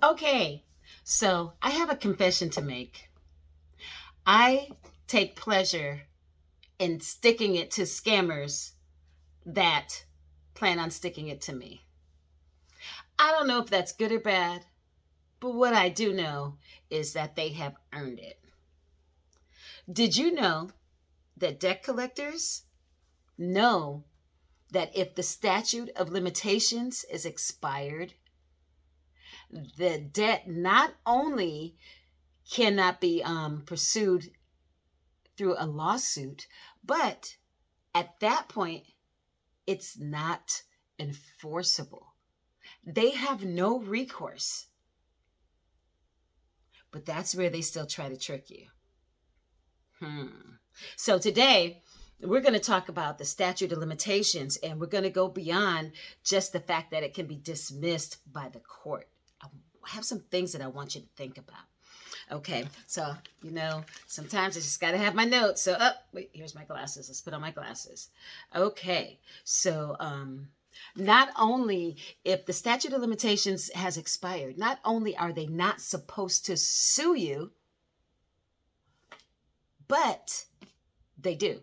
Okay, so I have a confession to make. I take pleasure in sticking it to scammers that plan on sticking it to me. I don't know if that's good or bad, but what I do know is that they have earned it. Did you know that debt collectors know that if the statute of limitations is expired, the debt not only cannot be um, pursued through a lawsuit, but at that point, it's not enforceable. They have no recourse. But that's where they still try to trick you. Hmm. So today, we're going to talk about the statute of limitations and we're going to go beyond just the fact that it can be dismissed by the court. Have some things that I want you to think about. Okay, so you know, sometimes I just got to have my notes. So, oh, wait, here's my glasses. Let's put on my glasses. Okay, so um, not only if the statute of limitations has expired, not only are they not supposed to sue you, but they do.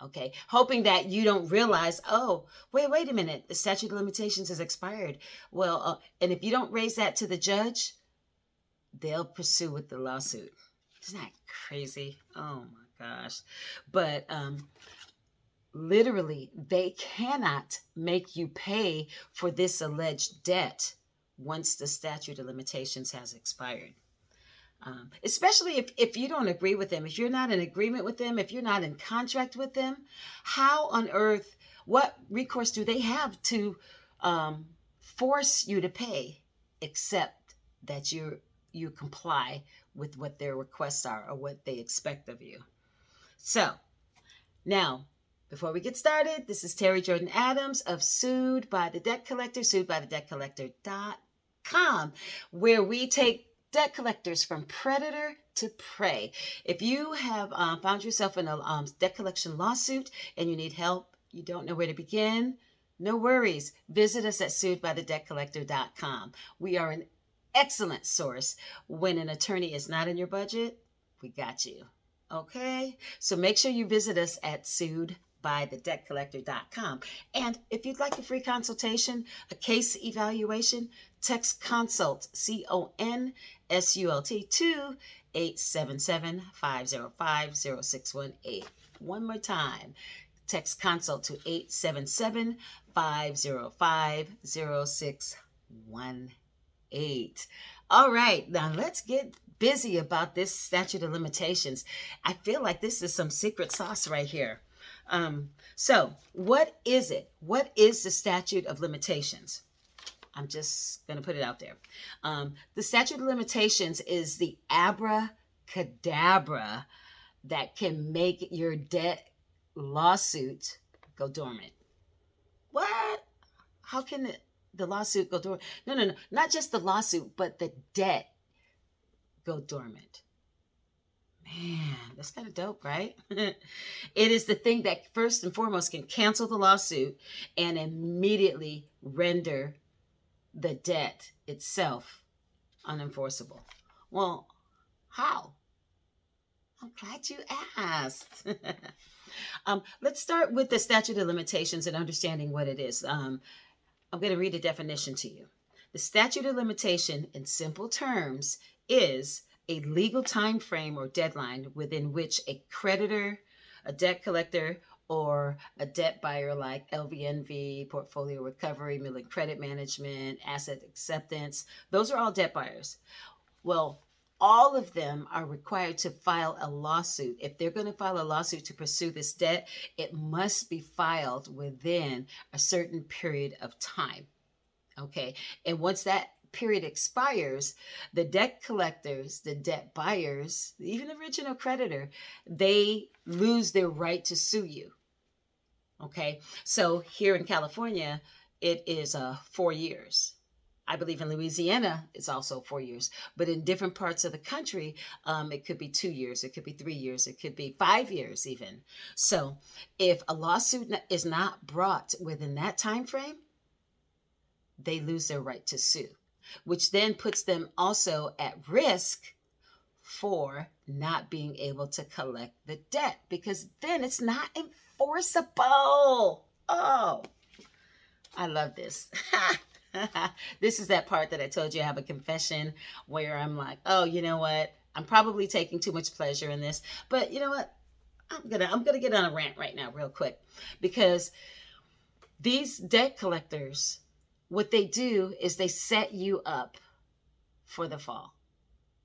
Okay, hoping that you don't realize, oh, wait, wait a minute, the statute of limitations has expired. Well, uh, and if you don't raise that to the judge, they'll pursue with the lawsuit. Isn't that crazy? Oh my gosh. But um, literally, they cannot make you pay for this alleged debt once the statute of limitations has expired. Um, especially if, if you don't agree with them, if you're not in agreement with them, if you're not in contract with them, how on earth, what recourse do they have to um, force you to pay except that you you comply with what their requests are or what they expect of you? So now, before we get started, this is Terry Jordan Adams of Sued by the Debt Collector, sued by the debt collector.com, where we take debt collectors from predator to prey. If you have um, found yourself in a um, debt collection lawsuit and you need help, you don't know where to begin, no worries. Visit us at suedbythedebtcollector.com. We are an excellent source. When an attorney is not in your budget, we got you. Okay? So make sure you visit us at sued by thedebtcollector.com. And if you'd like a free consultation, a case evaluation, text consult, C O N S U L T, to 877 505 0618. One more time. Text consult to 877 505 0618. All right, now let's get busy about this statute of limitations. I feel like this is some secret sauce right here. Um, so, what is it? What is the statute of limitations? I'm just going to put it out there. Um, the statute of limitations is the abracadabra that can make your debt lawsuit go dormant. What? How can it, the lawsuit go dormant? No, no, no. Not just the lawsuit, but the debt go dormant. Man, that's kind of dope, right? it is the thing that first and foremost can cancel the lawsuit and immediately render the debt itself unenforceable. Well, how? I'm glad you asked. um, let's start with the statute of limitations and understanding what it is. Um, I'm going to read a definition to you. The statute of limitation, in simple terms, is a legal time frame or deadline within which a creditor, a debt collector, or a debt buyer like LVNV, portfolio recovery, Midland Credit Management, asset acceptance, those are all debt buyers. Well, all of them are required to file a lawsuit. If they're going to file a lawsuit to pursue this debt, it must be filed within a certain period of time. Okay. And once that period expires, the debt collectors, the debt buyers, even the original creditor, they lose their right to sue you. Okay, so here in California, it is uh, four years. I believe in Louisiana, it's also four years. But in different parts of the country, um, it could be two years, it could be three years, it could be five years even. So if a lawsuit is not brought within that time frame, they lose their right to sue. Which then puts them also at risk for not being able to collect the debt because then it's not enforceable. Oh, I love this. this is that part that I told you I have a confession where I'm like, oh, you know what? I'm probably taking too much pleasure in this, but you know what? I'm gonna I'm gonna get on a rant right now, real quick, because these debt collectors, what they do is they set you up for the fall.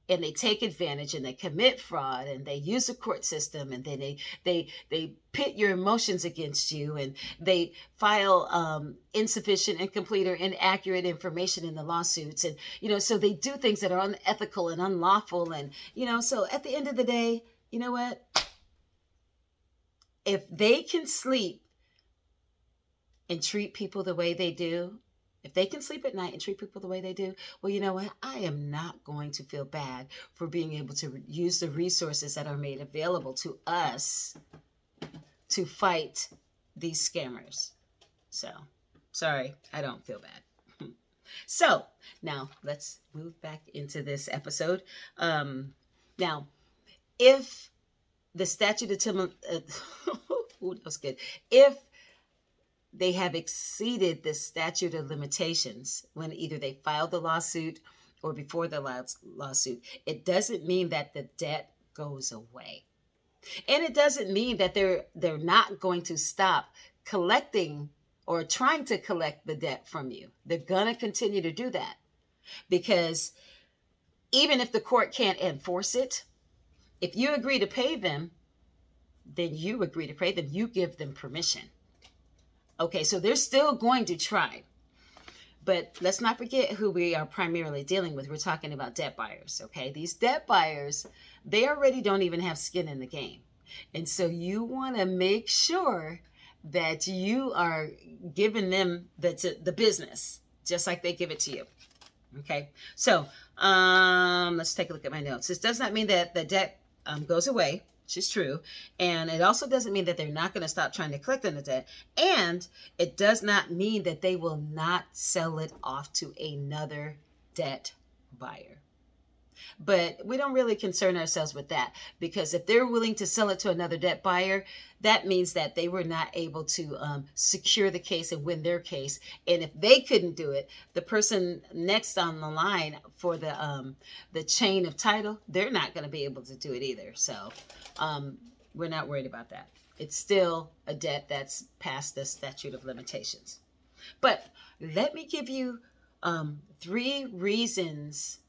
And they take advantage and they commit fraud and they use the court system and then they they they pit your emotions against you and they file um, insufficient incomplete or inaccurate information in the lawsuits. And you know so they do things that are unethical and unlawful. And you know so at the end of the day you know what? If they can sleep and treat people the way they do if they can sleep at night and treat people the way they do, well, you know what? I am not going to feel bad for being able to use the resources that are made available to us to fight these scammers. So, sorry, I don't feel bad. so, now let's move back into this episode. Um, now, if the statute of tim- uh, ooh, that was good. If they have exceeded the statute of limitations when either they filed the lawsuit or before the lawsuit. It doesn't mean that the debt goes away. And it doesn't mean that they're they're not going to stop collecting or trying to collect the debt from you. They're going to continue to do that. Because even if the court can't enforce it, if you agree to pay them, then you agree to pay them. You give them permission. Okay, so they're still going to try. But let's not forget who we are primarily dealing with. We're talking about debt buyers, okay? These debt buyers, they already don't even have skin in the game. And so you want to make sure that you are giving them the, the business just like they give it to you. Okay, so um, let's take a look at my notes. This does not mean that the debt um, goes away which is true. And it also doesn't mean that they're not going to stop trying to collect on the debt. And it does not mean that they will not sell it off to another debt buyer. But we don't really concern ourselves with that because if they're willing to sell it to another debt buyer, that means that they were not able to um, secure the case and win their case. And if they couldn't do it, the person next on the line for the um, the chain of title, they're not going to be able to do it either. So um, we're not worried about that. It's still a debt that's past the statute of limitations. But let me give you um, three reasons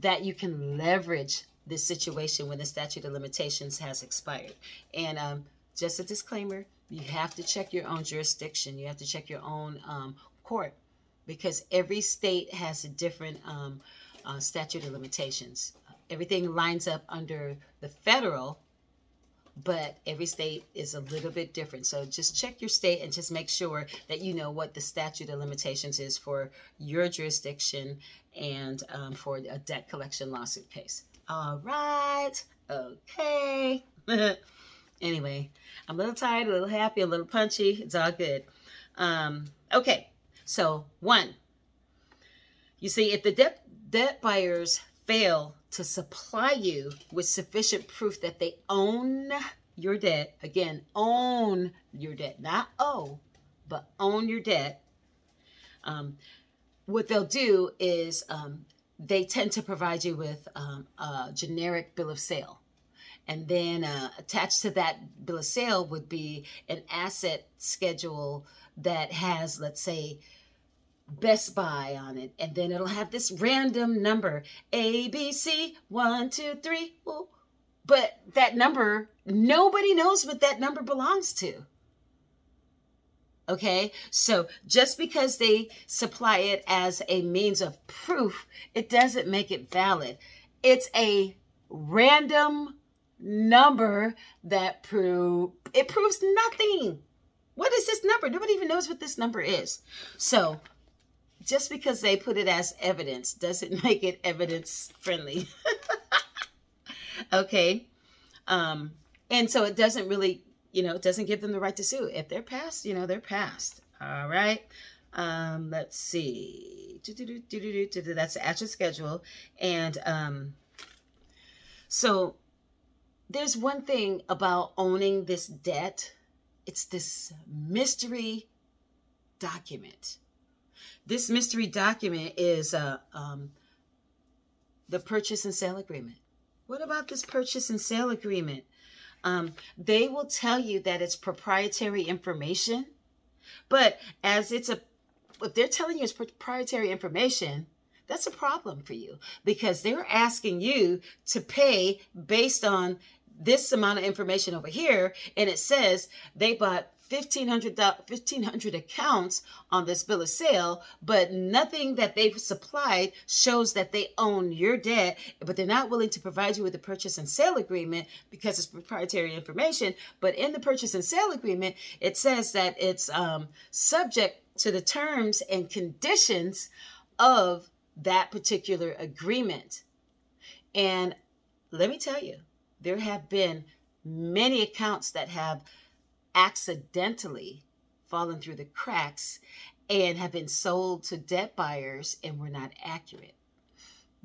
that you can leverage this situation when the statute of limitations has expired. And um, just a disclaimer you have to check your own jurisdiction, you have to check your own um, court because every state has a different um, uh, statute of limitations. Everything lines up under the federal but every state is a little bit different. So just check your state and just make sure that you know what the statute of limitations is for your jurisdiction and um, for a debt collection lawsuit case. All right. Okay. anyway, I'm a little tired, a little happy, a little punchy. It's all good. Um, okay. So, one, you see, if the debt, debt buyers fail to supply you with sufficient proof that they own your debt. Again, own your debt, not owe, but own your debt. Um, what they'll do is um, they tend to provide you with um, a generic bill of sale. And then uh, attached to that bill of sale would be an asset schedule that has, let's say, Best Buy on it, and then it'll have this random number A B C one two three. Well, but that number nobody knows what that number belongs to. Okay, so just because they supply it as a means of proof, it doesn't make it valid. It's a random number that prove it proves nothing. What is this number? Nobody even knows what this number is. So just because they put it as evidence doesn't make it evidence friendly. okay. Um, and so it doesn't really, you know, it doesn't give them the right to sue. If they're passed, you know, they're passed. All right. Um, let's see. That's the actual schedule. And um, so there's one thing about owning this debt it's this mystery document. This mystery document is uh, um, the purchase and sale agreement. What about this purchase and sale agreement? Um, they will tell you that it's proprietary information, but as it's a, if they're telling you it's proprietary information, that's a problem for you because they're asking you to pay based on this amount of information over here and it says they bought 1500 1500 accounts on this bill of sale but nothing that they've supplied shows that they own your debt but they're not willing to provide you with a purchase and sale agreement because it's proprietary information. But in the purchase and sale agreement it says that it's um, subject to the terms and conditions of that particular agreement. And let me tell you there have been many accounts that have accidentally fallen through the cracks and have been sold to debt buyers and were not accurate.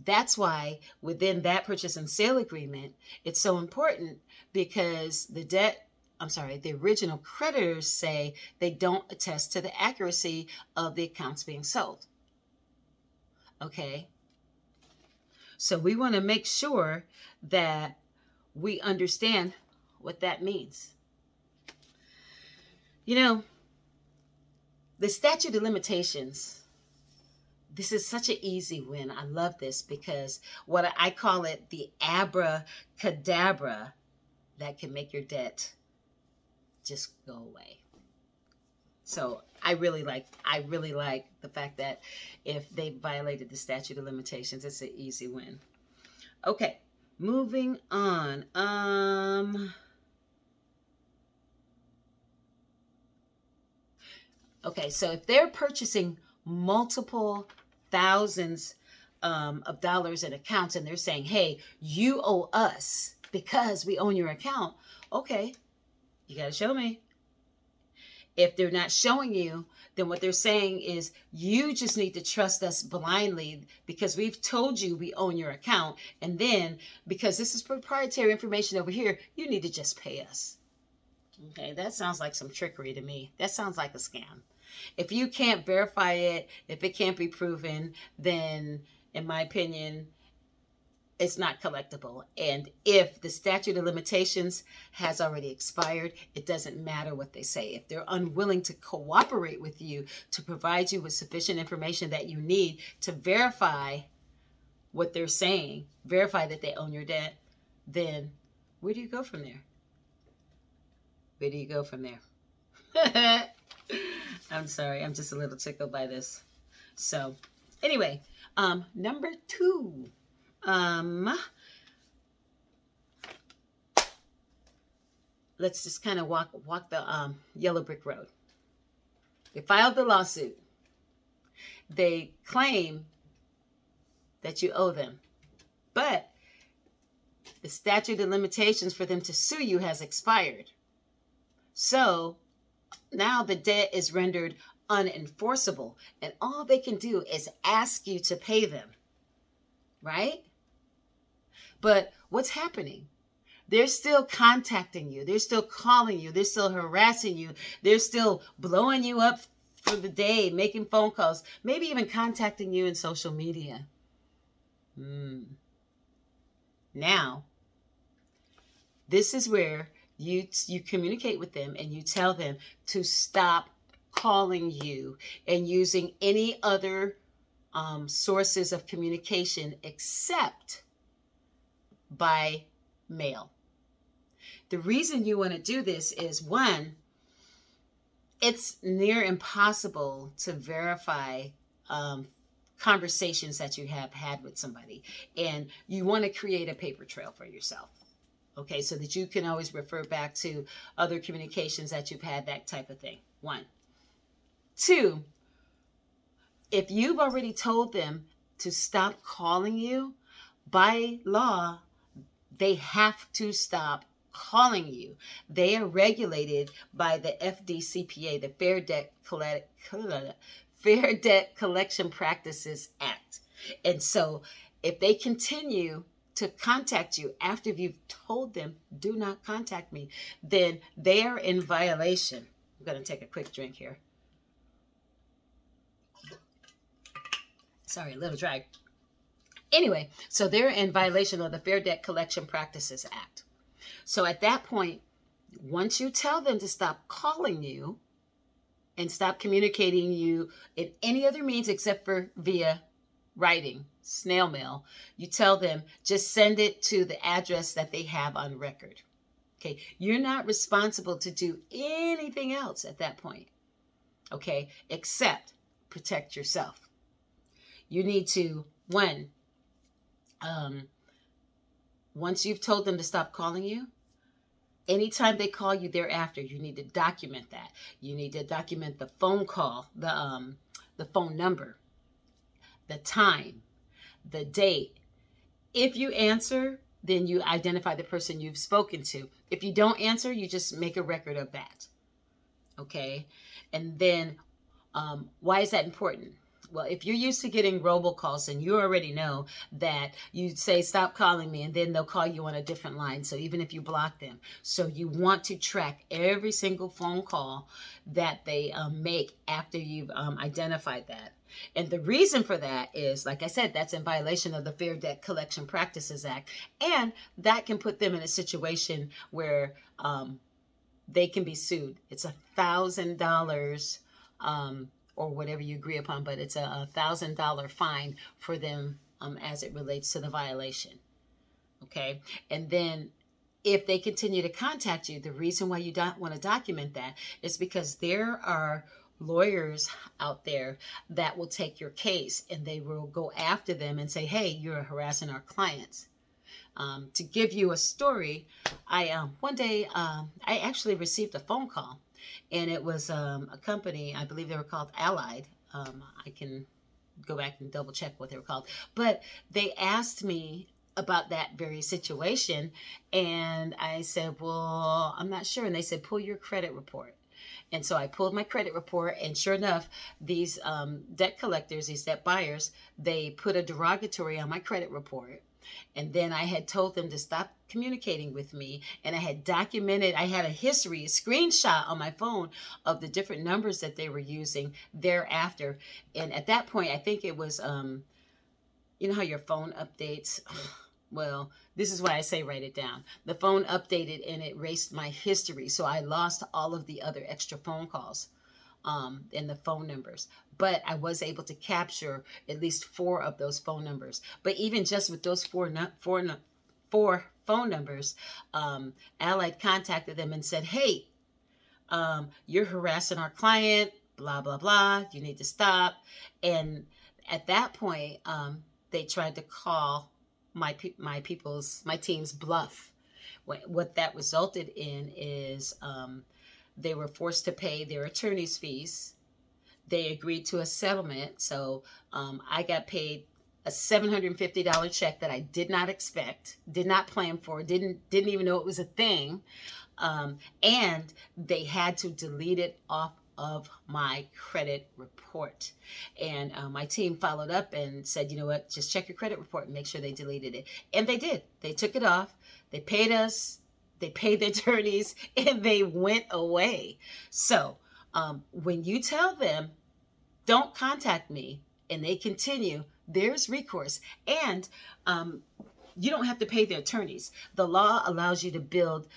That's why within that purchase and sale agreement, it's so important because the debt, I'm sorry, the original creditors say they don't attest to the accuracy of the accounts being sold. Okay. So we want to make sure that we understand what that means. You know, the statute of limitations, this is such an easy win. I love this because what I call it the abracadabra that can make your debt just go away. So I really like I really like the fact that if they violated the statute of limitations, it's an easy win. Okay. Moving on. Um Okay, so if they're purchasing multiple thousands um, of dollars in accounts and they're saying, hey, you owe us because we own your account, okay, you got to show me. If they're not showing you, then what they're saying is you just need to trust us blindly because we've told you we own your account. And then because this is proprietary information over here, you need to just pay us. Okay, that sounds like some trickery to me. That sounds like a scam. If you can't verify it, if it can't be proven, then in my opinion, it's not collectible. And if the statute of limitations has already expired, it doesn't matter what they say. If they're unwilling to cooperate with you to provide you with sufficient information that you need to verify what they're saying, verify that they own your debt, then where do you go from there? Where do you go from there? I'm sorry, I'm just a little tickled by this. So, anyway, um, number two um, let's just kind of walk walk the um, yellow brick road. They filed the lawsuit. They claim that you owe them, but the statute of limitations for them to sue you has expired. So now the debt is rendered unenforceable, and all they can do is ask you to pay them. Right? But what's happening? They're still contacting you. They're still calling you. They're still harassing you. They're still blowing you up for the day, making phone calls, maybe even contacting you in social media. Hmm. Now, this is where you you communicate with them and you tell them to stop calling you and using any other um, sources of communication except by mail. The reason you want to do this is one, it's near impossible to verify um, conversations that you have had with somebody, and you want to create a paper trail for yourself. Okay, so that you can always refer back to other communications that you've had, that type of thing. One. Two, if you've already told them to stop calling you, by law, they have to stop calling you. They are regulated by the FDCPA, the Fair Debt Fair Debt Collection Practices Act. And so if they continue to contact you after you've told them, do not contact me, then they are in violation. I'm going to take a quick drink here. Sorry, a little dry. Anyway, so they're in violation of the Fair Debt Collection Practices Act. So at that point, once you tell them to stop calling you and stop communicating you in any other means except for via writing, snail mail, you tell them just send it to the address that they have on record. Okay, you're not responsible to do anything else at that point. Okay, except protect yourself. You need to, one, um, once you've told them to stop calling you, anytime they call you thereafter, you need to document that. You need to document the phone call, the um, the phone number, the time, the date. If you answer, then you identify the person you've spoken to. If you don't answer, you just make a record of that. Okay, and then um, why is that important? Well, if you're used to getting robocalls and you already know that you say, stop calling me, and then they'll call you on a different line. So even if you block them, so you want to track every single phone call that they um, make after you've um, identified that. And the reason for that is, like I said, that's in violation of the Fair Debt Collection Practices Act. And that can put them in a situation where um, they can be sued. It's a thousand dollars um, or whatever you agree upon, but it's a thousand dollar fine for them um, as it relates to the violation. Okay, and then if they continue to contact you, the reason why you don't want to document that is because there are lawyers out there that will take your case and they will go after them and say, "Hey, you're harassing our clients." Um, to give you a story, I um, one day um, I actually received a phone call and it was um, a company. I believe they were called Allied. Um, I can go back and double check what they were called, but they asked me about that very situation, and I said, "Well, I'm not sure." And they said, "Pull your credit report." And so I pulled my credit report, and sure enough, these um, debt collectors, these debt buyers, they put a derogatory on my credit report and then I had told them to stop communicating with me. And I had documented, I had a history, a screenshot on my phone of the different numbers that they were using thereafter. And at that point, I think it was, um, you know how your phone updates? Well, this is why I say write it down. The phone updated and it erased my history. So I lost all of the other extra phone calls um, and the phone numbers. But I was able to capture at least four of those phone numbers. But even just with those four, four, four phone numbers, um, Allied contacted them and said, hey, um, you're harassing our client, blah, blah, blah. You need to stop. And at that point, um, they tried to call my, my people's, my team's bluff. What, what that resulted in is um, they were forced to pay their attorney's fees. They agreed to a settlement. So um, I got paid a $750 check that I did not expect, did not plan for, didn't didn't even know it was a thing. Um, and they had to delete it off of my credit report. And uh, my team followed up and said, you know what, just check your credit report and make sure they deleted it. And they did. They took it off. They paid us they paid the attorneys and they went away. So um, when you tell them, don't contact me, and they continue, there's recourse. And um, you don't have to pay the attorneys. The law allows you to build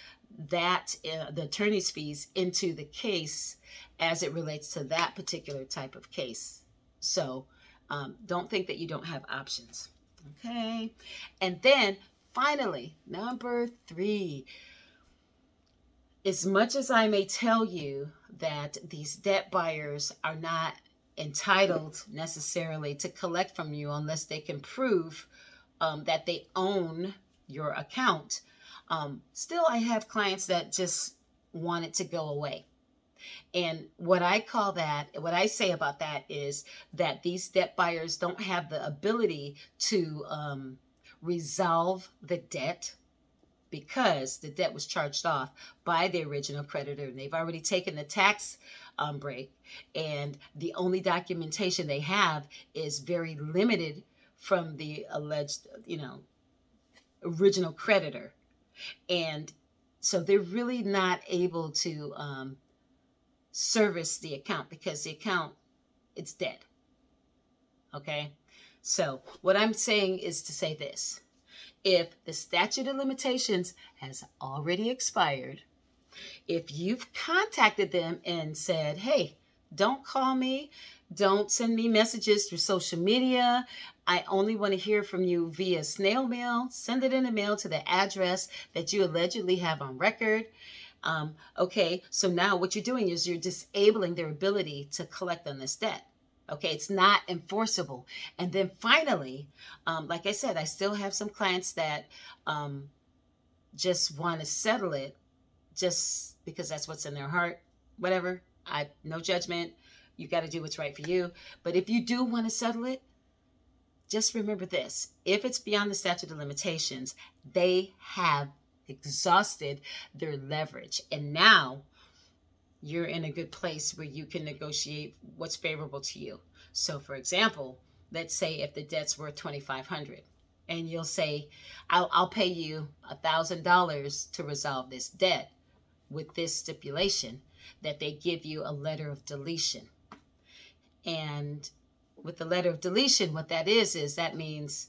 that, uh, the attorney's fees, into the case as it relates to that particular type of case. So um, don't think that you don't have options. Okay. And then finally, number three, as much as I may tell you that these debt buyers are not entitled necessarily to collect from you unless they can prove um, that they own your account, um, still I have clients that just want it to go away. And what I call that, what I say about that is that these debt buyers don't have the ability to um, resolve the debt because the debt was charged off by the original creditor and they've already taken the tax um, break, and the only documentation they have is very limited from the alleged, you know, original creditor, and so they're really not able to um, service the account because the account it's dead. Okay, so what I'm saying is to say this: if the statute of limitations has already expired, if you've contacted them and said, hey, don't call me, don't send me messages through social media. I only want to hear from you via snail mail. Send it in the mail to the address that you allegedly have on record. Um, okay, so now what you're doing is you're disabling their ability to collect on this debt. Okay, it's not enforceable. And then finally, um, like I said, I still have some clients that um, just want to settle it just because that's what's in their heart. Whatever. I no judgment. You got to do what's right for you. But if you do want to settle it, just remember this: if it's beyond the statute of limitations, they have exhausted their leverage, and now you're in a good place where you can negotiate what's favorable to you. So, for example, let's say if the debt's worth 2500 and you'll say, I'll, I'll pay you a $1,000 to resolve this debt with this stipulation that they give you a letter of deletion. And with the letter of deletion, what that is, is that means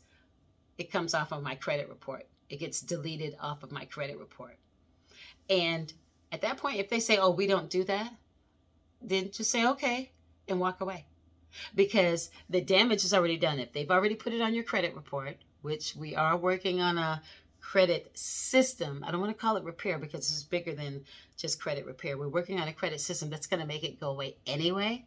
it comes off of my credit report. It gets deleted off of my credit report. And at that point, if they say, oh, we don't do that, then just say, okay, and walk away. Because the damage is already done. If they've already put it on your credit report, which we are working on a credit system, I don't want to call it repair because it's bigger than just credit repair. We're working on a credit system that's going to make it go away anyway.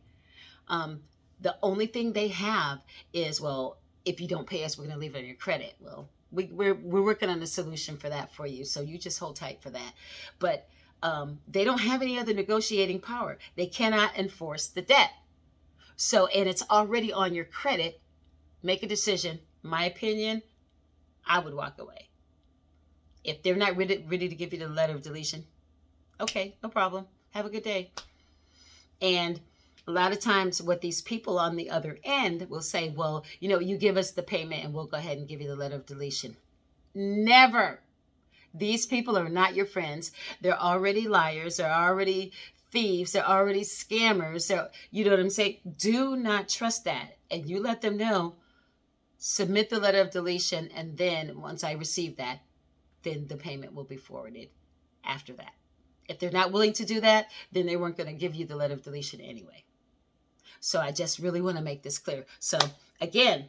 Um, the only thing they have is, well, if you don't pay us, we're going to leave it on your credit. Well, we, we're, we're working on a solution for that for you. So you just hold tight for that. But um, they don't have any other negotiating power. They cannot enforce the debt. So, and it's already on your credit. Make a decision. My opinion, I would walk away. If they're not ready, ready to give you the letter of deletion, okay, no problem. Have a good day. And a lot of times, what these people on the other end will say, well, you know, you give us the payment and we'll go ahead and give you the letter of deletion. Never. These people are not your friends. They're already liars. They're already thieves. They're already scammers. They're, you know what I'm saying? Do not trust that. And you let them know, submit the letter of deletion. And then once I receive that, then the payment will be forwarded after that. If they're not willing to do that, then they weren't going to give you the letter of deletion anyway. So I just really want to make this clear. So again,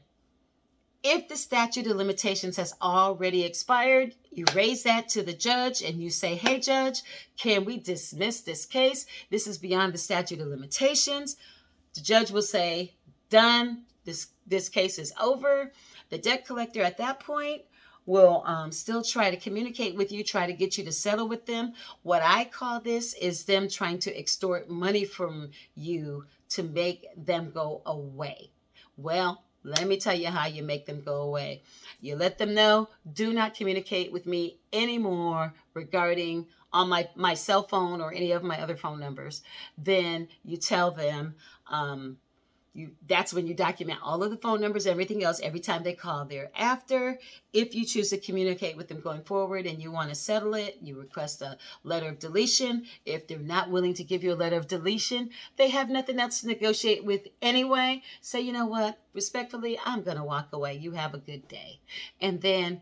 if the statute of limitations has already expired, you raise that to the judge and you say, Hey, judge, can we dismiss this case? This is beyond the statute of limitations. The judge will say, Done. This, this case is over. The debt collector at that point will um, still try to communicate with you, try to get you to settle with them. What I call this is them trying to extort money from you to make them go away. Well, let me tell you how you make them go away. You let them know, do not communicate with me anymore regarding on my, my cell phone or any of my other phone numbers. Then you tell them, um, you that's when you document all of the phone numbers everything else every time they call thereafter. If you choose to communicate with them going forward and you want to settle it you request a letter of deletion. If they're not willing to give you a letter of deletion they have nothing else to negotiate with anyway. Say you know what? Respectfully i'm going to walk away. You have a good day. And then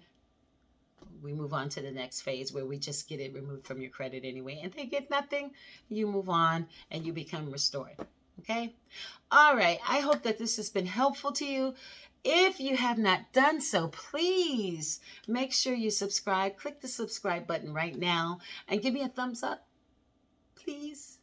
we move on to the next phase where we just get it removed from your credit anyway and they get nothing. You move on and you become restored Okay. All right. I hope that this has been helpful to you. If you have not done so, please make sure you subscribe. Click the subscribe button right now and give me a thumbs up. Please.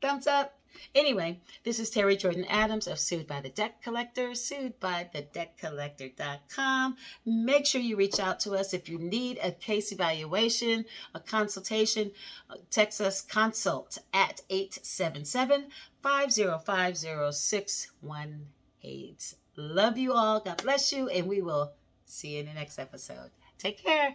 Thumbs up. Anyway, this is Terry Jordan Adams of Sued by the Debt Collector, sued by the debtcollector.com. Make sure you reach out to us if you need a case evaluation, a consultation. Text us consult at 877 505 0618. Love you all. God bless you. And we will see you in the next episode. Take care.